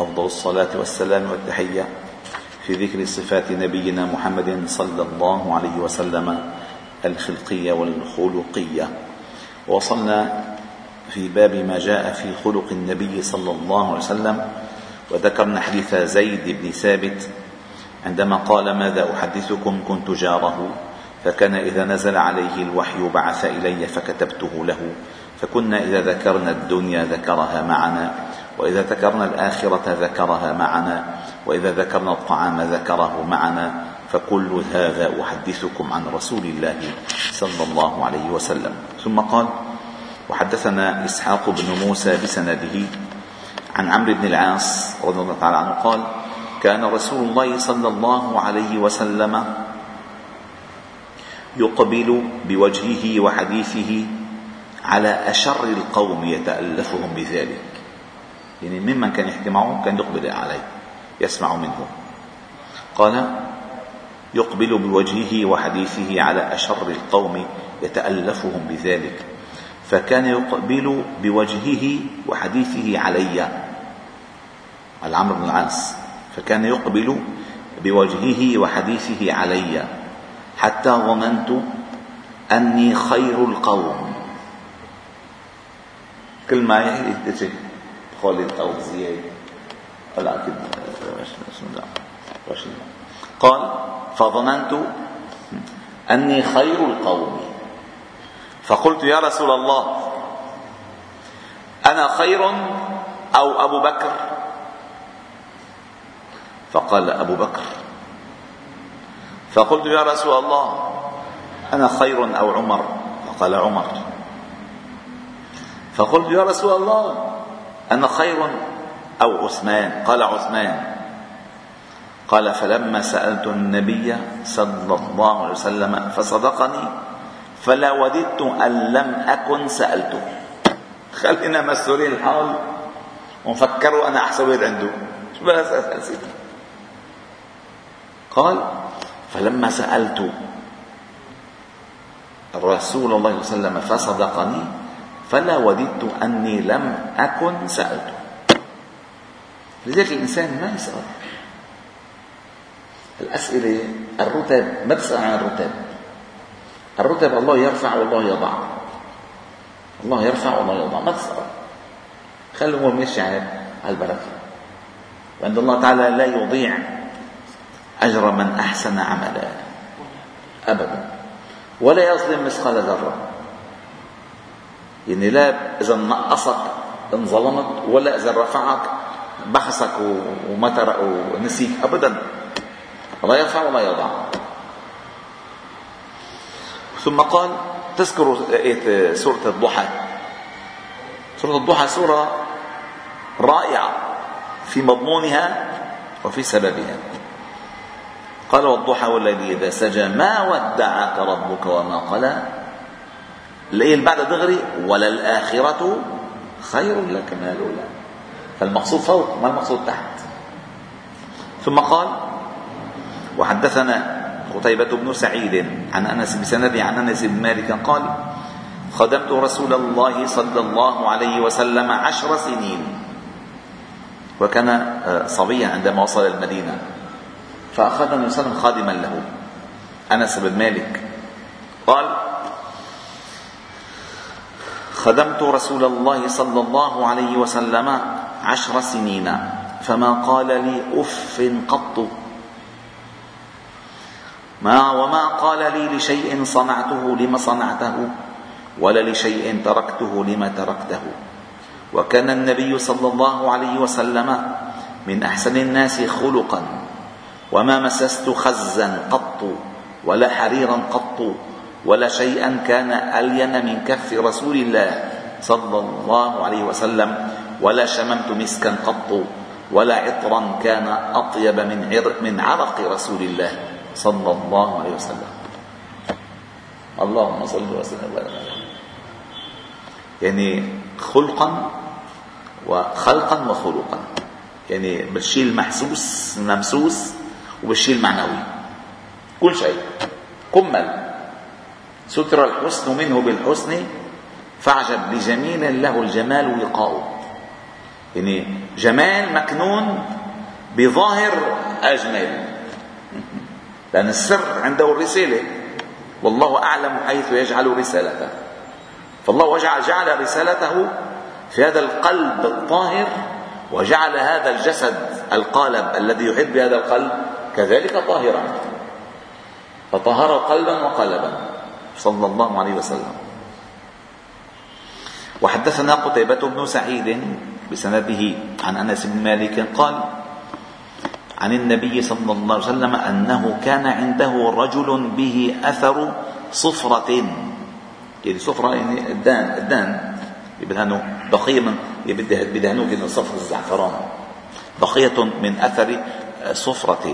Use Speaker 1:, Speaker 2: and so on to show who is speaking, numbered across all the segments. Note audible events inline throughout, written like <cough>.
Speaker 1: أفضل الصلاة والسلام والتحية في ذكر صفات نبينا محمد صلى الله عليه وسلم الخلقية والخلقية. وصلنا في باب ما جاء في خلق النبي صلى الله عليه وسلم وذكرنا حديث زيد بن ثابت عندما قال ماذا أحدثكم؟ كنت جاره فكان إذا نزل عليه الوحي بعث إلي فكتبته له فكنا إذا ذكرنا الدنيا ذكرها معنا. وإذا ذكرنا الآخرة ذكرها معنا وإذا ذكرنا الطعام ذكره معنا فكل هذا أحدثكم عن رسول الله صلى الله عليه وسلم. ثم قال وحدثنا إسحاق بن موسى بسنده عن عمرو بن العاص رضي الله تعالى عنه قال كان رسول الله صلى الله عليه وسلم يقبل بوجهه وحديثه على أشر القوم يتألفهم بذلك. يعني ممن كان يحكي معه كان يقبل عليه يسمع منه. قال يقبل بوجهه وحديثه على أشر القوم يتألفهم بذلك فكان يقبل بوجهه وحديثه علي على عمرو بن العاص فكان يقبل بوجهه وحديثه علي حتى ظننت أني خير القوم. كل ما خالد أو زياد لا. أكيد الله قال فظننت أني خير القوم. فقلت يا رسول الله أنا خير أو أبو بكر؟ فقال أبو بكر. فقلت يا رسول الله أنا خير أو عمر؟ فقال عمر. فقلت يا رسول الله أنا خير أو عثمان؟ قال عثمان. قال فلما سألت النبي صلى الله عليه وسلم فصدقني فلا وددت أن لم أكن سألته. خلينا مسؤولين الحال. ونفكروا أنا أحسن واحد عنده شو أسأل سيدي قال فلما سألت الرسول الله صلى الله عليه وسلم فصدقني فلا وددت أني لم أكن سألته لذلك الإنسان ما يسأل. الأسئلة الرتب ما تسأل عن الرتب؟ الرتب الله يرفع والله يضع. الله يرفع والله يضع. ما تسأل. خلي هو ماشي على البركة. وعند الله تعالى لا يضيع أجر من أحسن عملا. أبدا. ولا يظلم مثقال ذرة. يعني لا إذا نقصك انظلمت ولا إذا رفعك بحثك وما ونسيك أبدا. لا يرفع ولا يضع. ثم قال تذكر آية سورة الضحى. سورة الضحى سورة رائعة في مضمونها وفي سببها. قال والضحى والليل إذا سجى ما ودعك ربك وما قلى؟ الآية اللي بعدها دغري وللآخرة خير لك من الأولى فالمقصود فوق ما المقصود تحت؟ ثم قال وحدثنا قتيبة بن سعيد عن أنس بسند عن أنس بن مالك قال خدمت رسول الله صلى الله عليه وسلم عشر سنين وكان آه، صبيا عندما وصل الله عليه وسلم خادما له. أنس بن مالك قال خدمت رسول الله صلى الله عليه وسلم عشر سنين. فما قال لي اف قط. ما وما قال لي لشيء صنعته لما صنعته ولا لشيء تركته لما تركته. وكان النبي صلى الله عليه وسلم من أحسن الناس خلقا. وما مسست خزا قط ولا حريرا قط. ولا شيئا كان ألين من كف رسول الله صلى الله عليه وسلم ولا شممت مسكا قط ولا عطرا كان أطيب من من عرق رسول الله صلى الله عليه وسلم. اللهم صل وسلم. وبارك يعني خلقا وخلقا وخلقا. يعني بالشيء المحسوس الممسوس وبالشيء المعنوي. كل شيء. كمل. ستر الحسن منه بالحسن فاعجب بجميل له الجمال وقاؤه. يعني جمال مكنون بظاهر أجمل لأن السر عنده الرسالة والله أعلم حيث يجعل رسالته. فالله جعل, جعل رسالته في هذا القلب الطاهر وجعل هذا الجسد القالب الذي يحب بهذا القلب كذلك طاهرا. فطهر قلبا وقلبا. صلى الله عليه وسلم. وحدثنا قتيبة بن سعيد بسنده عن أنس بن مالك قال عن النبي صلى الله عليه وسلم أنه كان عنده رجل به أثر صفرة. يعني صفرة يعني الدان الدان. بدهنوا بقية من بدهنوه كده صفر الزعفران. بقية من أثر صفرة.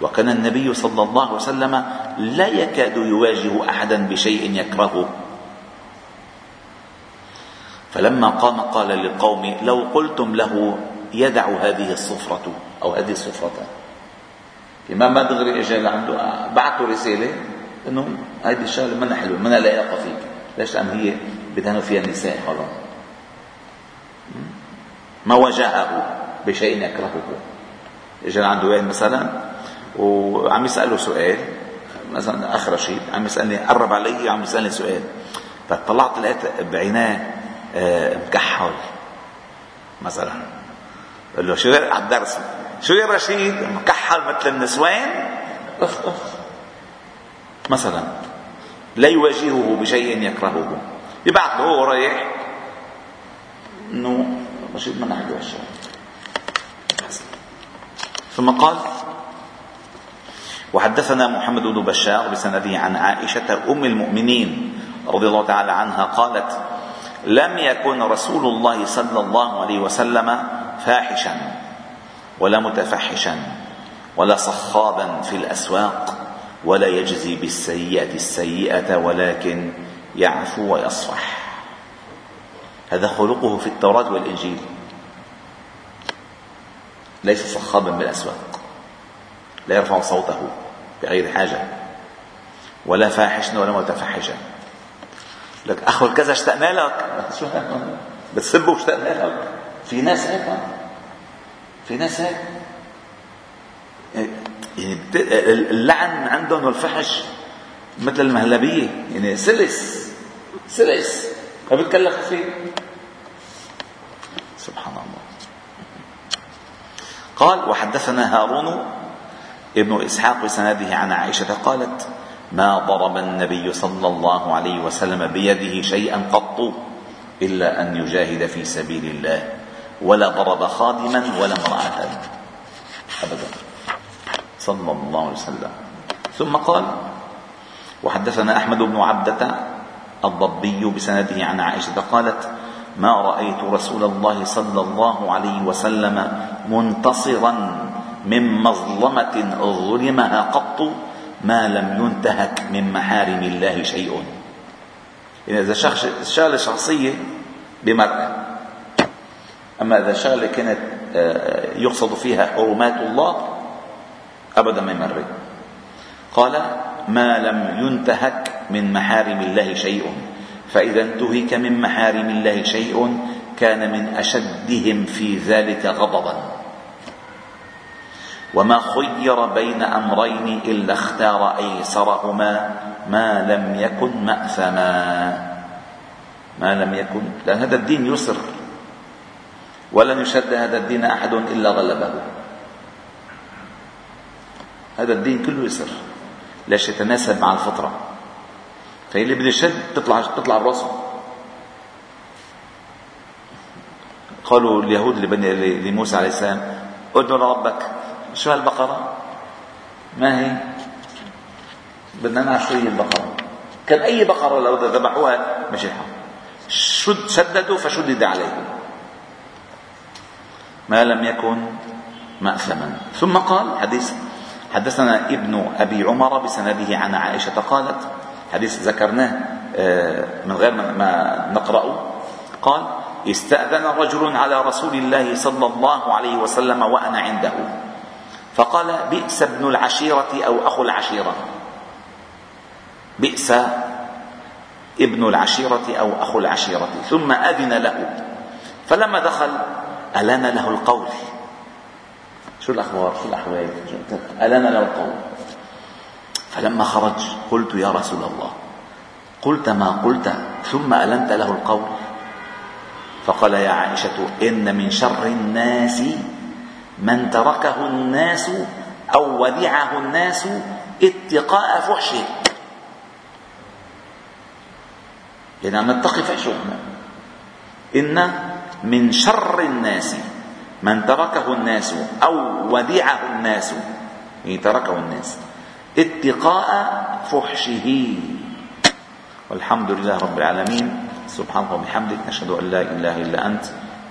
Speaker 1: وكان النبي صلى الله عليه وسلم لا يكاد يواجه أحدا بشيء يكرهه. فلما قام قال للقوم لو قلتم له يدع هذه الصفرة أو هذه الصفرة. الإمام ما دغري إجا لعنده بعثوا رسالة إنه هذه الشغلة منها حلوة منها لائقة فيك. ليش؟ لأن هي بدهنوا فيها النساء خلاص. ما واجهه بشيء يكرهه. اجى عنده واحد مثلا؟ وعم يسأله سؤال مثلا أخ رشيد عم يسألني قرب علي عم يسألني سؤال. فطلعت لقيت بعيناه مكحل مثلا. قال له شو على الدرس؟ شو يا رشيد؟ مكحل مثل النسوان؟ مثلا. لا يواجهه بشيء يكرهه. يبعث له هو رايح. إنه رشيد ما هالشيء ثم قال وحدثنا محمد بن بشار بسنده عن عائشة أم المؤمنين رضي الله تعالى عنها قالت لم يكن رسول الله صلى الله عليه وسلم فاحشا ولا متفحشا ولا صخابا في الأسواق ولا يجزي بالسيئة السيئة ولكن يعفو ويصفح. هذا خلقه في التوراة والإنجيل. ليس صخابا بالاسواق لا يرفع صوته. بغير حاجة. ولا فاحشا ولا متفحشا لك أخو كذا اشتقنا لك <laughs> بتسبه واشتقنا لك في ناس هيك في ناس هيك. يعني اللعن عندهم والفحش مثل المهلبية. يعني سلس سلس. ما بيتكلف فيه. سبحان الله. قال وحدثنا هارون ابن إسحاق بسنده عن عائشة قالت ما ضرب النبي صلى الله عليه وسلم بيده شيئا قط إلا أن يجاهد في سبيل الله ولا ضرب خادما ولا امرأة. ابدا. صلى الله عليه وسلم. ثم قال وحدثنا أحمد بن عبدة الضبي بسنده عن عائشة قالت ما رأيت رسول الله صلى الله عليه وسلم منتصرا من مظلمة ظلمها قط ما لم ينتهك من محارم الله شيء. يعني إذا شغلة شخصية بمرأة. أما إذا شغلة كانت آه، يقصد فيها حرمات الله أبدا ما يمر قال ما لم ينتهك من محارم الله شيء. فإذا انتهك من محارم الله شيء كان من أشدهم في ذلك غضبا. وما خير بين أمرين إلا اختار أيسرهما ما لم يكن مأثما. ما لم يكن لأن هذا الدين يسر. ولن يشد هذا الدين أحد إلا غلبه. هذا الدين كله يسر. ليش يتناسب مع الفطرة. فاللي بده يشد تطلع تطلع براسه. قالوا اليهود لموسى عليه السلام ادعو لربك شو هالبقرة؟ ما هي؟ بدنا نعرف شو هي البقرة. كان أي بقرة لو ذبحوها مشي الحال شد شددوا فشدد عليهم؟ ما لم يكن مأثما. ثم قال حديث حدثنا ابن أبي عمر بسنده عن عائشة قالت حديث ذكرناه آه، من غير ما نقرأه. قال استأذن رجل على رسول الله صلى الله عليه وسلم وأنا عنده. فقال بئس ابن العشيرة أو أخو العشيرة. بئس ابن العشيرة أو أخو العشيرة. ثم أذن له. فلما دخل ألان له القول. شو الأخبار؟ شو الأحوال؟ ألان له القول. فلما خرج قلت يا رسول الله. قلت ما قلت. ثم ألنت له القول. فقال يا عائشة إن من شر الناس من تركه الناس أو ودعه الناس اتقاء فحشه. يعني عم نتقي فحشه إن من شر الناس من تركه الناس أو ودعه الناس. يعني تركه الناس. اتقاء فحشه. والحمد لله رب العالمين. سبحانك وبحمدك نشهد أن لا إله إلا أنت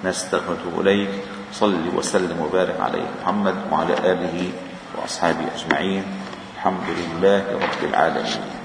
Speaker 1: نستغفرك إليك صل وسلم وبارك على محمد وعلى آله وأصحابه أجمعين. الحمد لله رب العالمين.